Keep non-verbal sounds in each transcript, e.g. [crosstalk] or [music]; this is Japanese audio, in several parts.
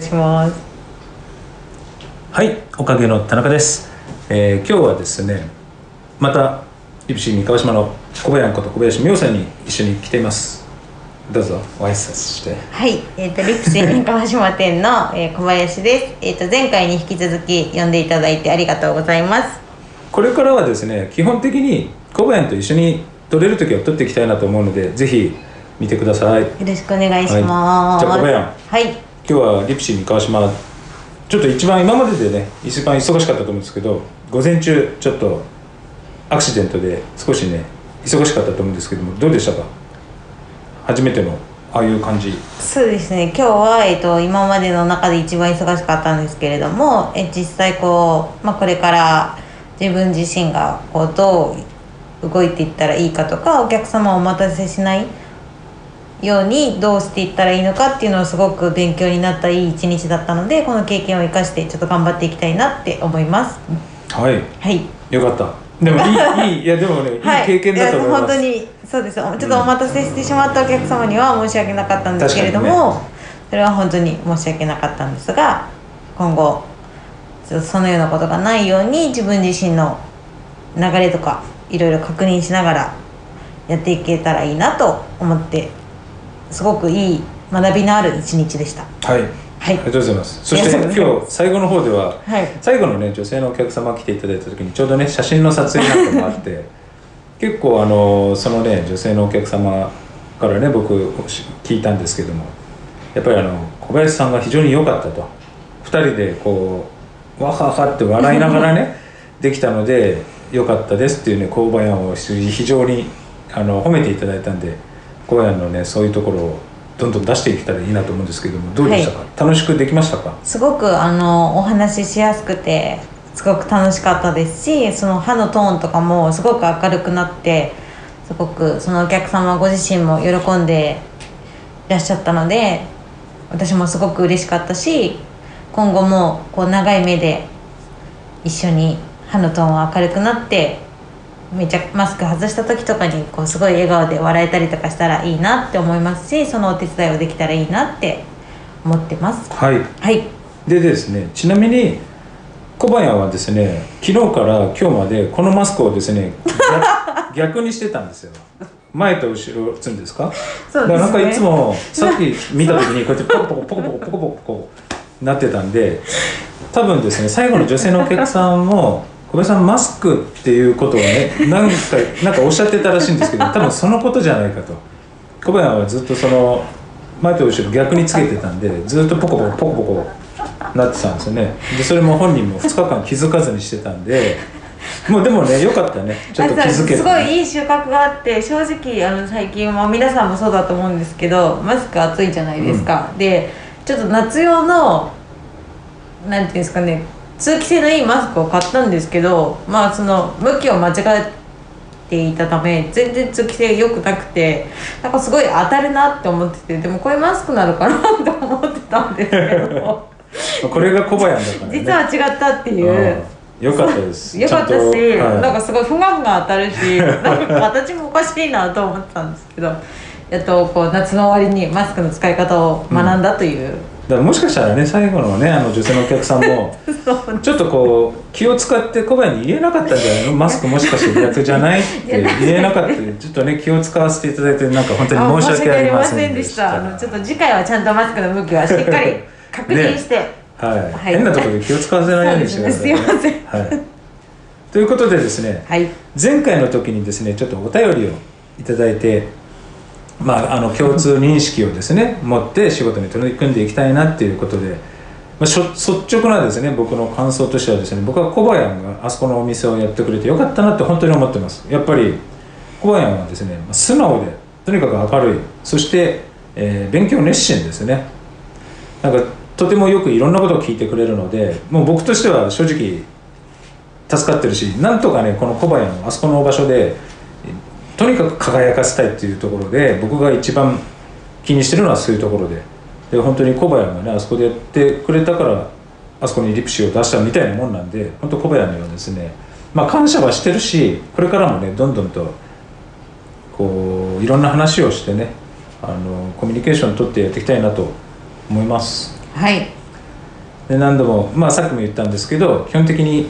します。はいおかげの田中です、えー今日はですねまたリプシー三河島の小林こと小林美桜さんに一緒に来ています。どうぞご挨拶して。はい、えっ、とリプシー川島店の、えー小林です。えっ、と前回に引き続き呼んでいただいてありがとうございます。これからはですね基本的に小林と一緒に撮れる時は撮っていきたいなと思うのでぜひ見てください。よろしくお願いします。はいじゃあ小林。はい、今日はリプシー三河島ちょっと一番今まででね一番忙しかったと思うんですけど午前中ちょっとアクシデントで少しね忙しかったと思うんですけどもどうでしたか？初めてのああいう感じそうですね。今日はえっ、と今までの中で一番忙しかったんですけれども、え実際こうまあこれから自分自身がこうどう動いていったらいいかとか、お客様をお待たせしないようにどうしていったらいいのかっていうのをすごく勉強になったいい一日だったので、この経験を生かしてちょっと頑張っていきたいなって思います。はい。はい。よかった。でも [laughs] い。いいいいやでもね、い、[laughs] い経験だと思いますや本当にそうです。ちょっとお待たせしてしまったお客様には申し訳なかったんですけれども、確かそれは本当に申し訳なかったんですが今後そのようなことがないように自分自身の流れとかいろいろ確認しながらやっていけたらいいなと思ってすごくいい学びのある一日でした。はい。はい。ありがとうございます。[laughs] そして今日最後の方では、はい。最後のね女性のお客様来ていただいた時にちょうどね写真の撮影なんかもあって [laughs] 結構あのそのね女性のお客様からね僕聞いたんですけどもやっぱりあの小林さんが非常に良かったと。2人でこうわははって笑いながらね [laughs] できたので良かったですっていうね工場屋を非常にあの褒めていただいたんで工場屋のねそういうところをどんどん出していけたらいいなと思うんですけどもどうでしたか、楽しくできましたか？すごくあのお話ししやすくてすごく楽しかったですしその歯のトーンとかもすごく明るくなってすごくそのお客様ご自身も喜んでいらっしゃったので私もすごく嬉しかったし今後もこう長い目で一緒に歯のトーンが明るくなってめちゃマスク外した時とかにこうすごい笑顔で笑えたりとかしたらいいなって思いますしそのお手伝いをできたらいいなって思ってます。はい。はい。でですねちなみに小林はですね昨日から今日までこのマスクをですね逆 [laughs] 逆にしてたんですよ。前と後ろつんですか？そうですね。だからなんかいつもさっき見た時にこうやってポコポコポコポコポコポコポコなってたんで多分ですね最後の女性のお客さんも小林さんマスクっていうことをね [laughs] 何かなんかおっしゃってたらしいんですけど [laughs] 多分そのことじゃないかと。小林はずっとその前と後ろ逆につけてたんでずっとポコポコポコポコなってたんですよね。でそれも本人も2日間気づかずにしてたんでもうでもねよかったね。ちょっと気づけて、すごいいい収穫があって正直あの最近は皆さんもそうだと思うんですけどマスク暑いじゃないですか、でちょっと夏用のなんていうんですかね通気性のいいマスクを買ったんですけどまあその向きを間違えていたため全然通気性良くなくてなんかすごい当たるなって思っててでもこういうマスクなのかなって思ってたんですけど。[laughs] これが小林だからね。実は違ったっていう。うん。よかったです。[laughs] よかったし、はい。なんかすごい不安が当たるしなんか形もおかしいなと思ってたんですけどやっとこう夏の終わりにマスクの使い方を学んだという、だからもしかしたらね最後のねあの女性のお客さんも [laughs] ちょっとこう気を使って小林に言えなかったんじゃないの？マスクもしかして逆じゃないって言えなかった。ちょっとね気を使わせていただいてなんか本当に申し訳ありませんでした。あのちょっと次回はちゃんとマスクの向きはしっかり確認して、はい、はい。変なところで気を使わせないようにしてください、ね、すね。すいはい、ということでですねはい。前回の時にですねちょっとお便りをいただいてまああの共通認識をですね持って仕事に取り組んでいきたいなっていうことで、まあ、率直なですね僕の感想としてはですね僕は小林があそこのお店をやってくれてよかったなって本当に思ってます。やっぱり小林はですね素直でとにかく明るい。そして、えー勉強熱心ですね。なんかとてもよくいろんなことを聞いてくれるのでもう僕としては正直助かってるしなんとかねこの小林あそこの場所でとにかく輝かせたいっていうところで僕が一番気にしてるのはそういうところで。で本当に小林がねあそこでやってくれたからあそこにリプシーを出したみたいなもんなんで本当小林にはですねまあ感謝はしてるしこれからもねどんどんとこういろんな話をしてねあのコミュニケーション取ってやっていきたいなと思います。はい。で何度も、まあ、さっきも言ったんですけど基本的に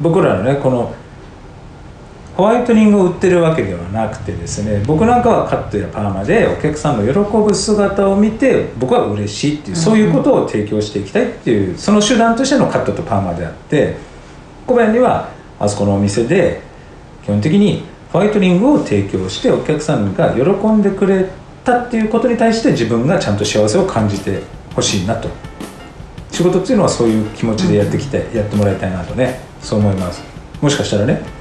僕らのねこのホワイトニングを売ってるわけではなくてですね僕なんかはカットやパーマでお客さんの喜ぶ姿を見て僕は嬉しいっていうそういうことを提供していきたいっていうその手段としてのカットとパーマであって小林にはあそこのお店で基本的にホワイトニングを提供してお客さんが喜んでくれたっていうことに対して自分がちゃんと幸せを感じてほしいなと。仕事っていうのはそういう気持ちでやってきて、やってもらいたいなとねそう思います。もしかしたらね。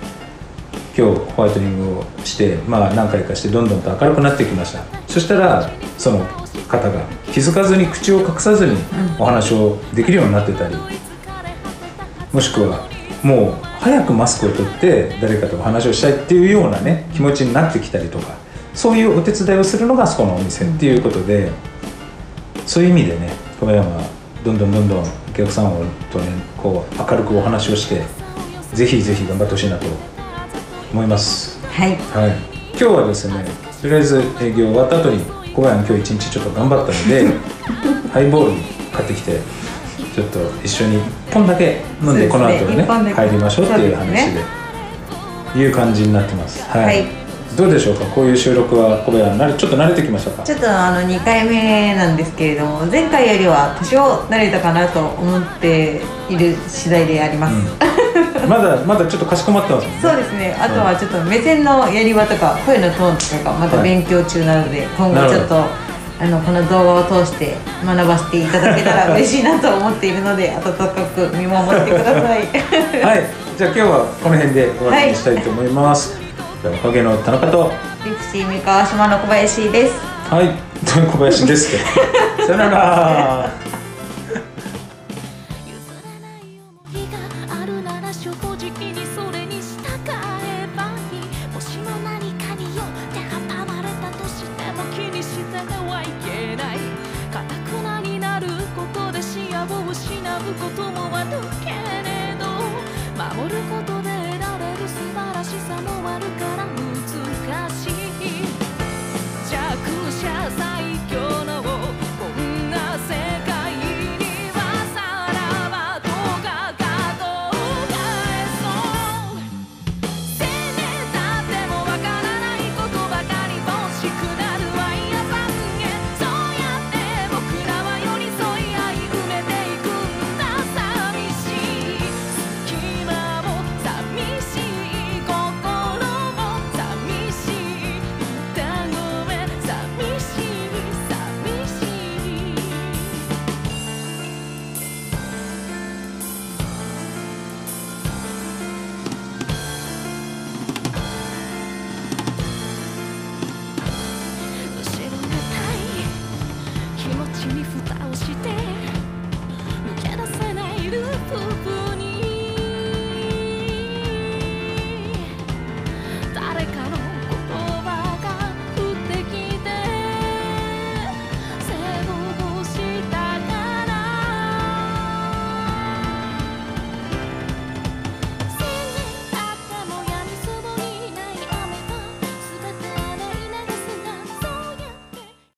今日ホワイトニングをしてまあ何回かしてどんどんと明るくなってきました。そしたらその方が気づかずに口を隠さずにお話をできるようになってたりもしくはもう早くマスクを取って誰かとお話をしたいっていうようなね気持ちになってきたりとかそういうお手伝いをするのがそこのお店っていうことで、そういう意味でね小林はどんどんどんどんお客さんとねこう明るくお話をしてぜひぜひ頑張ってほしいなと思います。はい。はい。今日はですねとりあえず営業終わった後に小林今日一日ちょっと頑張ったので [laughs] ハイボール買ってきてちょっと一緒に1本だけ飲んでこの後ねね一本だけ。帰りましょうっていう話ですでいう感じになってます。はい、はい。どうでしょうか？こういう収録は小林なれちょっと慣れてきましたか？ちょっとあの2回目なんですけれども前回よりは多少慣れたかなと思っている次第であります、まだまだちょっとかしこまってますね。そうですね。あとはちょっと目線のやり場とか声のトーンとかがまた勉強中なので、今後ちょっとあのこの動画を通して学ばせていただけたら [laughs] 嬉しいなと思っているので温かく見守ってください。[laughs] はい。じゃあ今日はこの辺で終わりにしたいと思います、じゃあおかげの田中と。リプシー三河島の小林です。はい。小林ですさよなら [laughs]